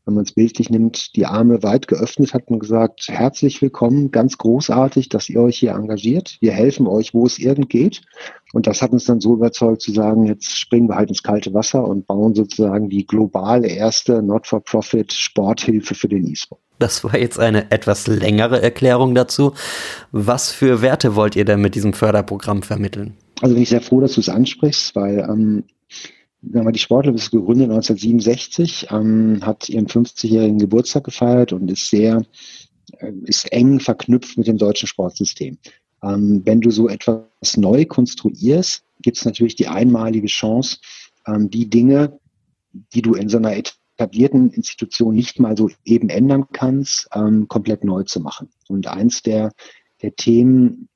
wenn man es bildlich nimmt, die Arme weit geöffnet hat und gesagt, herzlich willkommen, ganz großartig, dass ihr euch hier engagiert. Wir helfen euch, wo es irgend geht. Und das hat uns dann so überzeugt zu sagen, jetzt springen wir halt ins kalte Wasser und bauen sozusagen die globale erste Not-for-Profit Sporthilfe für den E-Sport. Das war jetzt eine etwas längere Erklärung dazu. Was für Werte wollt ihr denn mit diesem Förderprogramm vermitteln? Also bin ich sehr froh, dass du es ansprichst, weil ähm, die Sportler ist gegründet 1967, ähm, hat ihren 50-jährigen Geburtstag gefeiert und ist sehr, äh, ist eng verknüpft mit dem deutschen Sportsystem. Ähm, wenn du so etwas neu konstruierst, gibt es natürlich die einmalige Chance, ähm, die Dinge, die du in so einer etablierten Institution nicht mal so eben ändern kannst, ähm, komplett neu zu machen. Und eins der, der Themen,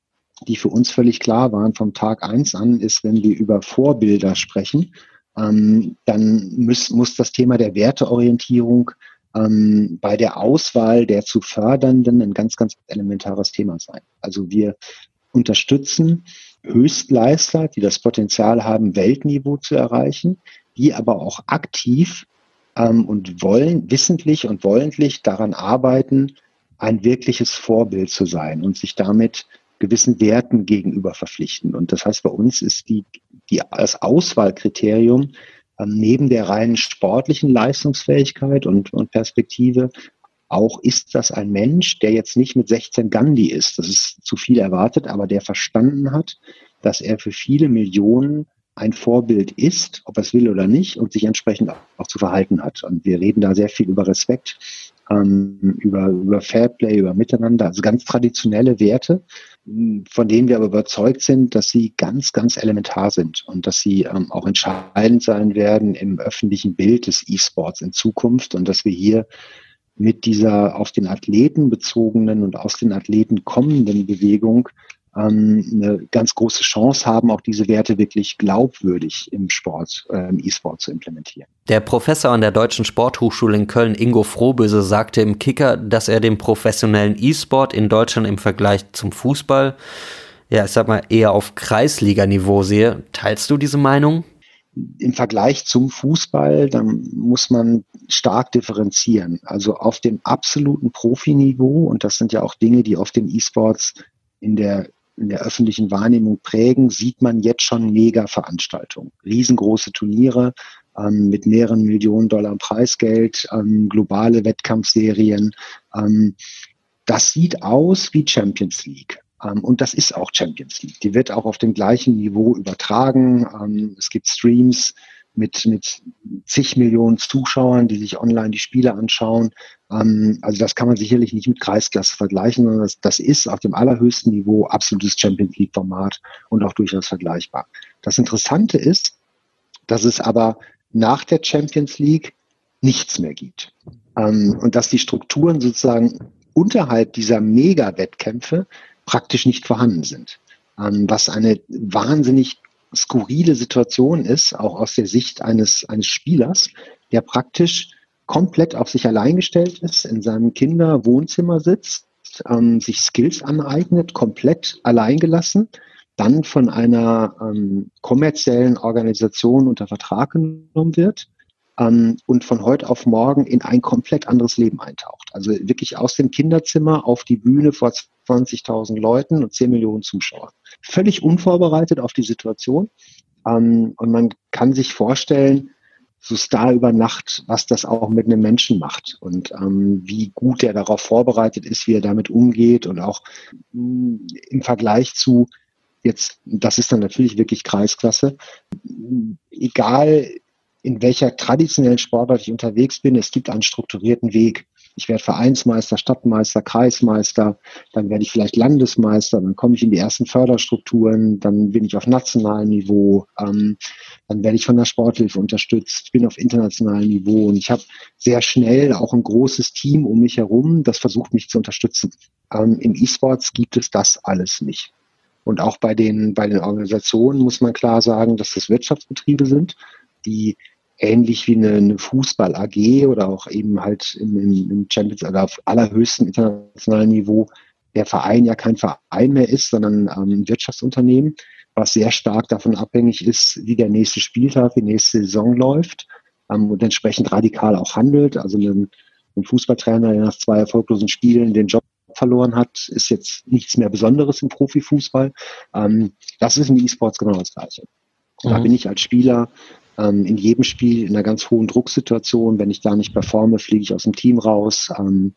die für uns völlig klar waren vom Tag eins an, ist, wenn wir über Vorbilder sprechen, ähm, dann muss, muss das Thema der Werteorientierung ähm, bei der Auswahl der zu fördernden ein ganz, ganz elementares Thema sein. Also wir unterstützen Höchstleister, die das Potenzial haben, Weltniveau zu erreichen, die aber auch aktiv ähm, und wollen, wissentlich und wollentlich daran arbeiten, ein wirkliches Vorbild zu sein und sich damit gewissen Werten gegenüber verpflichten. Und das heißt, bei uns ist die, die, das Auswahlkriterium ähm, neben der reinen sportlichen Leistungsfähigkeit und, und Perspektive auch, ist das ein Mensch, der jetzt nicht mit 16 Gandhi ist, das ist zu viel erwartet, aber der verstanden hat, dass er für viele Millionen ein Vorbild ist, ob er es will oder nicht, und sich entsprechend auch zu verhalten hat. Und wir reden da sehr viel über Respekt, ähm, über, über Fairplay, über Miteinander, also ganz traditionelle Werte, von denen wir aber überzeugt sind, dass sie ganz, ganz elementar sind und dass sie ähm, auch entscheidend sein werden im öffentlichen Bild des E-Sports in Zukunft und dass wir hier mit dieser auf den Athleten bezogenen und aus den Athleten kommenden Bewegung ähm, eine ganz große Chance haben, auch diese Werte wirklich glaubwürdig im Sport, äh, im E-Sport zu implementieren. Der Professor an der Deutschen Sporthochschule in Köln, Ingo Frohböse, sagte im Kicker, dass er den professionellen E-Sport in Deutschland im Vergleich zum Fußball, ja, ich sag mal, eher auf Kreisliganiveau sehe. Teilst du diese Meinung? im Vergleich zum Fußball, dann muss man stark differenzieren. Also auf dem absoluten Profiniveau, und das sind ja auch Dinge, die auf den E-Sports in der in der öffentlichen Wahrnehmung prägen, sieht man jetzt schon Mega-Veranstaltungen. Riesengroße Turniere ähm, mit mehreren Millionen Dollar Preisgeld, ähm, globale Wettkampfserien. Ähm, das sieht aus wie Champions League. Ähm, und das ist auch Champions League. Die wird auch auf dem gleichen Niveau übertragen. Ähm, es gibt Streams mit, mit zig Millionen Zuschauern, die sich online die Spiele anschauen. Ähm, also das kann man sicherlich nicht mit Kreisklasse vergleichen, sondern das, das ist auf dem allerhöchsten Niveau absolutes Champions League Format und auch durchaus vergleichbar. Das Interessante ist, dass es aber nach der Champions League nichts mehr gibt. Ähm, und dass die Strukturen sozusagen unterhalb dieser Mega-Wettkämpfe praktisch nicht vorhanden sind. Ähm, was eine wahnsinnig skurrile Situation ist, auch aus der Sicht eines, eines Spielers, der praktisch komplett auf sich allein gestellt ist, in seinem Kinderwohnzimmer sitzt, ähm, sich Skills aneignet, komplett alleingelassen, dann von einer ähm, kommerziellen Organisation unter Vertrag genommen wird ähm, und von heute auf morgen in ein komplett anderes Leben eintaucht. Also wirklich aus dem Kinderzimmer auf die Bühne vor 20.000 Leuten und 10 Millionen Zuschauern. Völlig unvorbereitet auf die Situation. Ähm, und man kann sich vorstellen, so Star über Nacht, was das auch mit einem Menschen macht und ähm, wie gut er darauf vorbereitet ist, wie er damit umgeht und auch mh, mm, im Vergleich zu jetzt, das ist dann natürlich wirklich Kreisklasse, egal in welcher traditionellen Sportart ich unterwegs bin, es gibt einen strukturierten Weg. Ich werde Vereinsmeister, Stadtmeister, Kreismeister, dann werde ich vielleicht Landesmeister, dann komme ich in die ersten Förderstrukturen, dann bin ich auf nationalem Niveau, ähm, dann werde ich von der Sporthilfe unterstützt, bin auf internationalem Niveau und ich habe sehr schnell auch ein großes Team um mich herum, das versucht mich zu unterstützen. Ähm, Im E-Sports gibt es das alles nicht. Und auch bei den, bei den Organisationen muss man klar sagen, dass das Wirtschaftsbetriebe sind die ähnlich wie eine, eine Fußball AG oder auch eben halt im, im Champions oder auf allerhöchstem internationalen Niveau der Verein ja kein Verein mehr ist, sondern ähm, ein Wirtschaftsunternehmen, was sehr stark davon abhängig ist, wie der nächste Spieltag, die nächste Saison läuft ähm, und entsprechend radikal auch handelt. Also ein, ein Fußballtrainer, der nach zwei erfolglosen Spielen den Job verloren hat, ist jetzt nichts mehr Besonderes im Profifußball. Ähm, das ist im E-Sports genau das Gleiche. Da mhm. bin ich als Spieler ähm, in jedem Spiel in einer ganz hohen Drucksituation. Wenn ich da nicht performe, fliege ich aus dem Team raus. Ähm,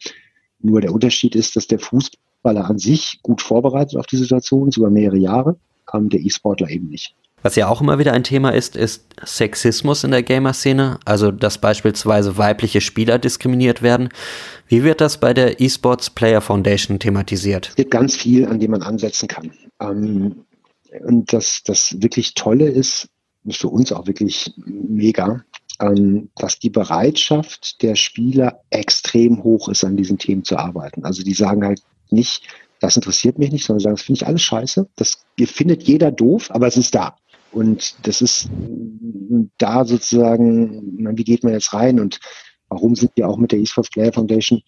nur der Unterschied ist, dass der Fußballer an sich gut vorbereitet auf die Situation ist über mehrere Jahre, ähm, der E-Sportler eben nicht. Was ja auch immer wieder ein Thema ist, ist Sexismus in der Gamer-Szene, also dass beispielsweise weibliche Spieler diskriminiert werden. Wie wird das bei der eSports Player Foundation thematisiert? Es gibt ganz viel, an dem man ansetzen kann. Ähm, und das, das wirklich Tolle ist, ist für uns auch wirklich mega, ähm, dass die Bereitschaft der Spieler extrem hoch ist, an diesen Themen zu arbeiten. Also die sagen halt nicht, das interessiert mich nicht, sondern sagen, das finde ich alles scheiße. Das findet jeder doof, aber es ist da. Und das ist da sozusagen, wie geht man jetzt rein und warum sind wir auch mit der eSports Player Foundation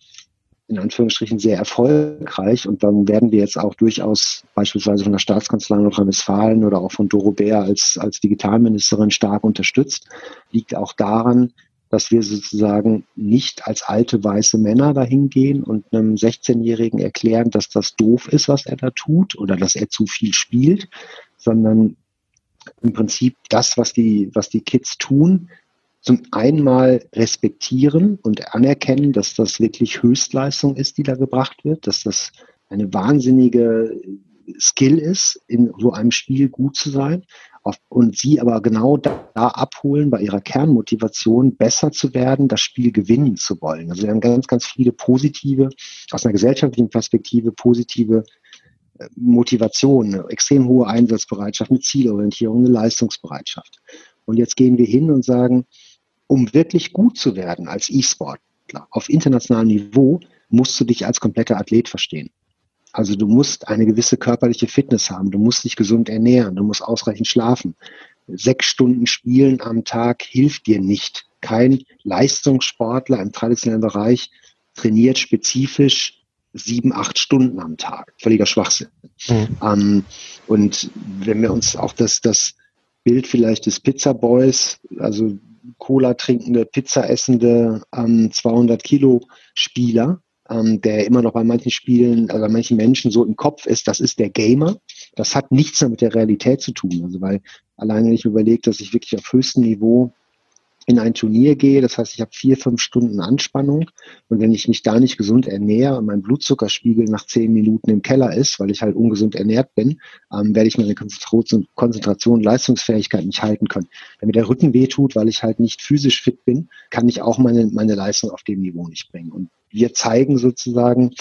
in Anführungsstrichen sehr erfolgreich. Und dann werden wir jetzt auch durchaus beispielsweise von der Staatskanzlei Nordrhein-Westfalen oder auch von Doro Bär als, als Digitalministerin stark unterstützt, liegt auch daran, dass wir sozusagen nicht als alte weiße Männer dahin gehen und einem 16-Jährigen erklären, dass das doof ist, was er da tut oder dass er zu viel spielt, sondern im Prinzip das, was die, was die Kids tun, zum einen mal respektieren und anerkennen, dass das wirklich Höchstleistung ist, die da gebracht wird, dass das eine wahnsinnige Skill ist, in so einem Spiel gut zu sein und sie aber genau da, da, abholen bei ihrer Kernmotivation, besser zu werden, das Spiel gewinnen zu wollen. Also wir haben ganz, ganz viele positive, aus einer gesellschaftlichen Perspektive positive äh, Motivation, extrem hohe Einsatzbereitschaft, eine Zielorientierung, eine Leistungsbereitschaft. Und jetzt gehen wir hin und sagen, um wirklich gut zu werden als E-Sportler auf internationalem Niveau, musst du dich als kompletter Athlet verstehen. Also du musst eine gewisse körperliche Fitness haben, du musst dich gesund ernähren, du musst ausreichend schlafen. Sechs Stunden Spielen am Tag hilft dir nicht. Kein Leistungssportler im traditionellen Bereich trainiert spezifisch sieben, acht Stunden am Tag. Völliger Schwachsinn. Mhm. Ähm, und wenn wir uns auch das, das Bild vielleicht des Pizza Boys, also Cola trinkende, Pizza essende ähm, 200 Kilo Spieler, ähm, der immer noch bei manchen Spielen, also bei manchen Menschen so im Kopf ist, das ist der Gamer. Das hat nichts mehr mit der Realität zu tun. Also weil alleine wenn ich überlege, dass ich wirklich auf höchstem Niveau in ein Turnier gehe, das heißt, ich habe vier, fünf Stunden Anspannung und wenn ich mich da nicht gesund ernähre und mein Blutzuckerspiegel nach zehn Minuten im Keller ist, weil ich halt ungesund ernährt bin, ähm, werde ich meine Konzentration, Konzentration, Leistungsfähigkeit nicht halten können. Wenn mir der Rücken wehtut, weil ich halt nicht physisch fit bin, kann ich auch meine, meine Leistung auf dem Niveau nicht bringen. Und wir zeigen sozusagen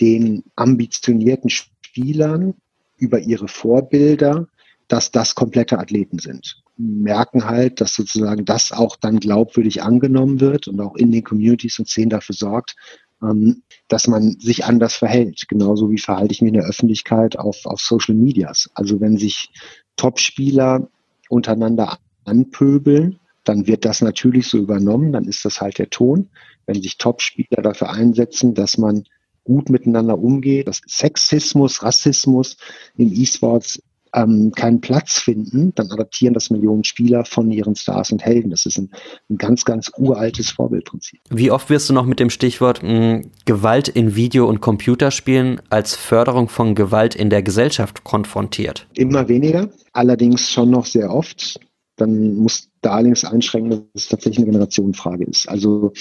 den ambitionierten Spielern über ihre Vorbilder, dass das komplette Athleten sind merken halt, dass sozusagen das auch dann glaubwürdig angenommen wird und auch in den Communities und Szenen dafür sorgt, ähm, dass man sich anders verhält. Genauso wie verhalte ich mich in der Öffentlichkeit auf, auf Social Medias. Also wenn sich Topspieler untereinander anpöbeln, dann wird das natürlich so übernommen, dann ist das halt der Ton. Wenn sich Topspieler dafür einsetzen, dass man gut miteinander umgeht, dass Sexismus, Rassismus im E-Sports ähm, keinen Platz finden, dann adaptieren das Millionen Spieler von ihren Stars und Helden. Das ist ein, ein ganz, ganz uraltes Vorbildprinzip. Wie oft wirst du noch mit dem Stichwort mh, hm, Gewalt in Video- und Computerspielen als Förderung von Gewalt in der Gesellschaft konfrontiert? Immer weniger, allerdings schon noch sehr oft. Dann muss da allerdings einschränken, dass es tatsächlich eine Generationenfrage ist. Also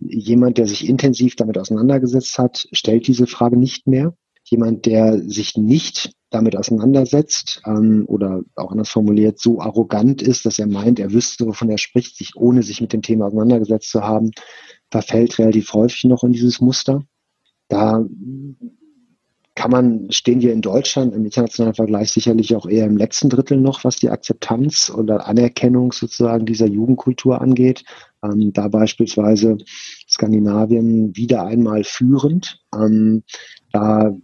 jemand, der sich intensiv damit auseinandergesetzt hat, stellt diese Frage nicht mehr. Jemand, der sich nicht damit auseinandersetzt ähm, oder auch anders formuliert, so arrogant ist, dass er meint, er wüsste, wovon er spricht, sich ohne sich mit dem Thema auseinandergesetzt zu haben, verfällt relativ häufig noch in dieses Muster. Da kann man, stehen wir in Deutschland im internationalen Vergleich sicherlich auch eher im letzten Drittel noch, was die Akzeptanz oder Anerkennung sozusagen dieser Jugendkultur angeht. Ähm, da beispielsweise Skandinavien wieder einmal führend. Ähm, da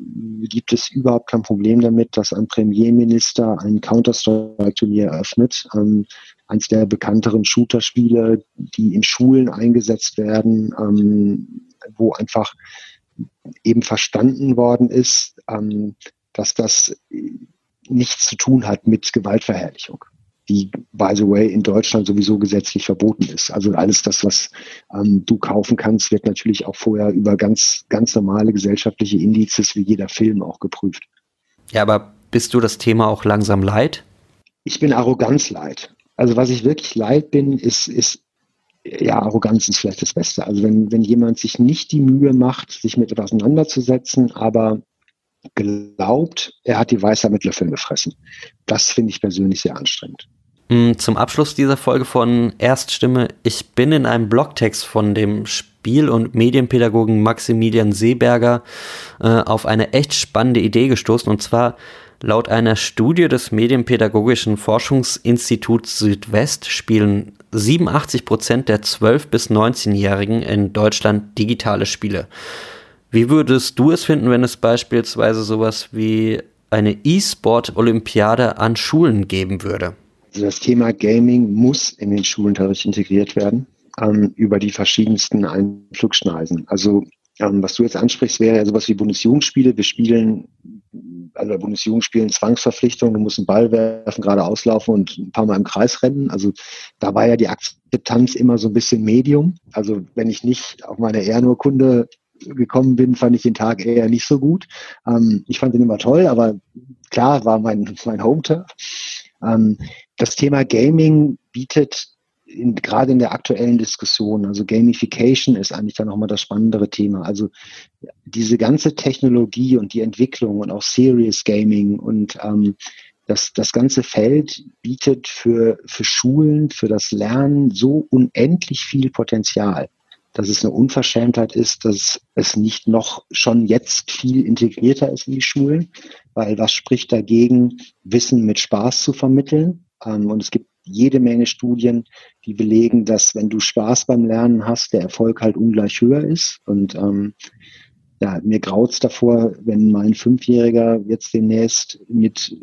gibt es überhaupt kein Problem damit, dass ein Premierminister ein Counter-Strike-Turnier eröffnet. Ähm, eins der bekannteren Shooter-Spiele, die in Schulen eingesetzt werden, ähm, wo einfach eben verstanden worden ist, ähm, dass das nichts zu tun hat mit Gewaltverherrlichung die, by the way, in Deutschland sowieso gesetzlich verboten ist. Also alles das, was ähm, du kaufen kannst, wird natürlich auch vorher über ganz, ganz normale gesellschaftliche Indizes wie jeder Film auch geprüft. Ja, aber bist du das Thema auch langsam leid? Ich bin Arroganz leid. Also was ich wirklich leid bin, ist, ist ja, Arroganz ist vielleicht das Beste. Also wenn, wenn jemand sich nicht die Mühe macht, sich mit etwas auseinanderzusetzen, aber glaubt, er hat die Weisheit mit Löffeln gefressen. Das finde ich persönlich sehr anstrengend. Hm, zum Abschluss dieser Folge von Erststimme. Ich bin in einem Blogtext von dem Spiel- und Medienpädagogen Maximilian Seeberger äh, auf eine echt spannende Idee gestoßen. Und zwar laut einer Studie des Medienpädagogischen Forschungsinstituts Südwest spielen 87 Prozent der 12- bis 19-Jährigen in Deutschland digitale Spiele. Wie würdest du es finden, wenn es beispielsweise sowas wie eine E-Sport-Olympiade an Schulen geben würde? Also das Thema Gaming muss in den Schulunterricht integriert werden ähm, über die verschiedensten Einflugschneisen. Also ähm, was du jetzt ansprichst, wäre ja sowas wie Bundesjugendspiele. Wir spielen, also Bundesjugendspielen Zwangsverpflichtung, du musst einen Ball werfen, gerade auslaufen und ein paar Mal im Kreis rennen. Also da war ja die Akzeptanz immer so ein bisschen Medium. Also wenn ich nicht auf meine Ehrenurkunde gekommen bin, fand ich den Tag eher nicht so gut. Ähm, ich fand ihn immer toll, aber klar war mein, mein Home-Turf. Ähm, das Thema Gaming bietet in, gerade in der aktuellen Diskussion, also Gamification ist eigentlich dann nochmal das spannendere Thema. Also diese ganze Technologie und die Entwicklung und auch Serious Gaming und ähm, das, das ganze Feld bietet für, für Schulen, für das Lernen so unendlich viel Potenzial, dass es eine Unverschämtheit ist, dass es nicht noch schon jetzt viel integrierter ist in die Schulen, weil was spricht dagegen, Wissen mit Spaß zu vermitteln? Ähm, und es gibt jede Menge Studien, die belegen, dass wenn du Spaß beim Lernen hast, der Erfolg halt ungleich höher ist. Und ähm, ja, mir graut's davor, wenn mein Fünfjähriger jetzt demnächst mit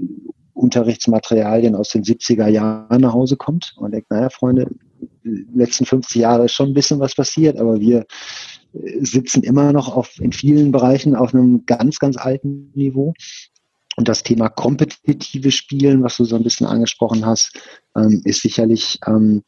Unterrichtsmaterialien aus den 70er Jahren nach Hause kommt und denkt, naja, Freunde, letzten 50 Jahre ist schon ein bisschen was passiert, aber wir äh, sitzen immer noch auf, in vielen Bereichen auf einem ganz, ganz alten Niveau. Und das Thema kompetitive Spielen, was du so ein bisschen angesprochen hast, ähm, ist sicherlich ähm,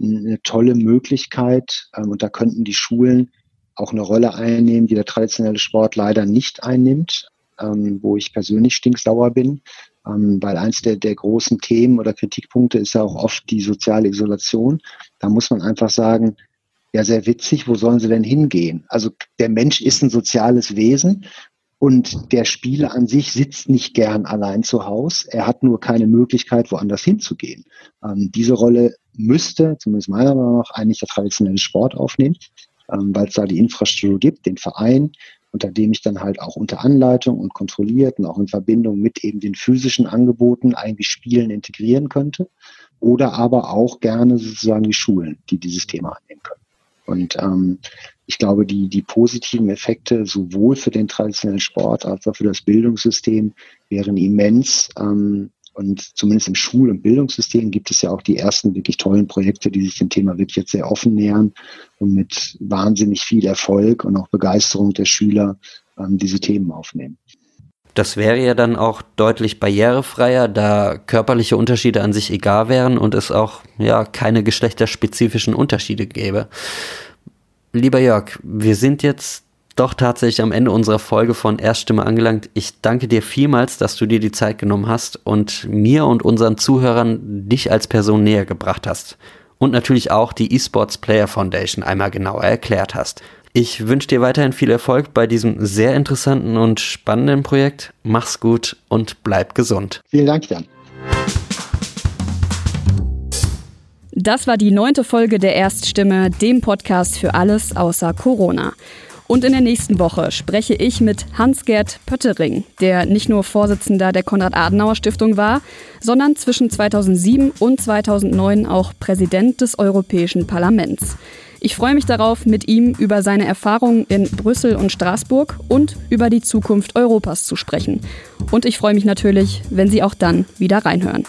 eine tolle Möglichkeit. Ähm, und da könnten die Schulen auch eine Rolle einnehmen, die der traditionelle Sport leider nicht einnimmt, ähm, wo ich persönlich stinksauer bin, ähm, weil eins der, der großen Themen oder Kritikpunkte ist ja auch oft die soziale Isolation. Da muss man einfach sagen, ja, sehr witzig, wo sollen sie denn hingehen? Also der Mensch ist ein soziales Wesen und der Spieler an sich sitzt nicht gern allein zu Hause. Er hat nur keine Möglichkeit, woanders hinzugehen. Ähm, diese Rolle müsste, zumindest meiner Meinung nach, eigentlich der traditionelle Sport aufnehmen, ähm, weil es da die Infrastruktur gibt, den Verein, unter dem ich dann halt auch unter Anleitung und kontrolliert und auch in Verbindung mit eben den physischen Angeboten eigentlich Spielen integrieren könnte. Oder aber auch gerne sozusagen die Schulen, die dieses Thema annehmen können. Und ähm, ich glaube, die, die positiven Effekte sowohl für den traditionellen Sport als auch für das Bildungssystem wären immens. Ähm, und zumindest im Schul- und Bildungssystem gibt es ja auch die ersten wirklich tollen Projekte, die sich dem Thema wirklich jetzt sehr offen nähern und mit wahnsinnig viel Erfolg und auch Begeisterung der Schüler ähm, diese Themen aufnehmen. Das wäre ja dann auch deutlich barrierefreier, da körperliche Unterschiede an sich egal wären und es auch ja keine geschlechterspezifischen Unterschiede gäbe. Lieber Jörg, wir sind jetzt doch tatsächlich am Ende unserer Folge von Erststimme angelangt. Ich danke dir vielmals, dass du dir die Zeit genommen hast und mir und unseren Zuhörern dich als Person näher gebracht hast. Und natürlich auch die eSports Player Foundation einmal genauer erklärt hast. Ich wünsche dir weiterhin viel Erfolg bei diesem sehr interessanten und spannenden Projekt. Mach's gut und bleib gesund. Vielen Dank, Jan. Das war die neunte Folge der Erststimme, dem Podcast für alles außer Corona. Und in der nächsten Woche spreche ich mit Hans-Gerd Pöttering, der nicht nur Vorsitzender der Konrad-Adenauer-Stiftung war, sondern zwischen 2007 und 2009 auch Präsident des Europäischen Parlaments. Ich freue mich darauf, mit ihm über seine Erfahrungen in Brüssel und Straßburg und über die Zukunft Europas zu sprechen. Und ich freue mich natürlich, wenn Sie auch dann wieder reinhören.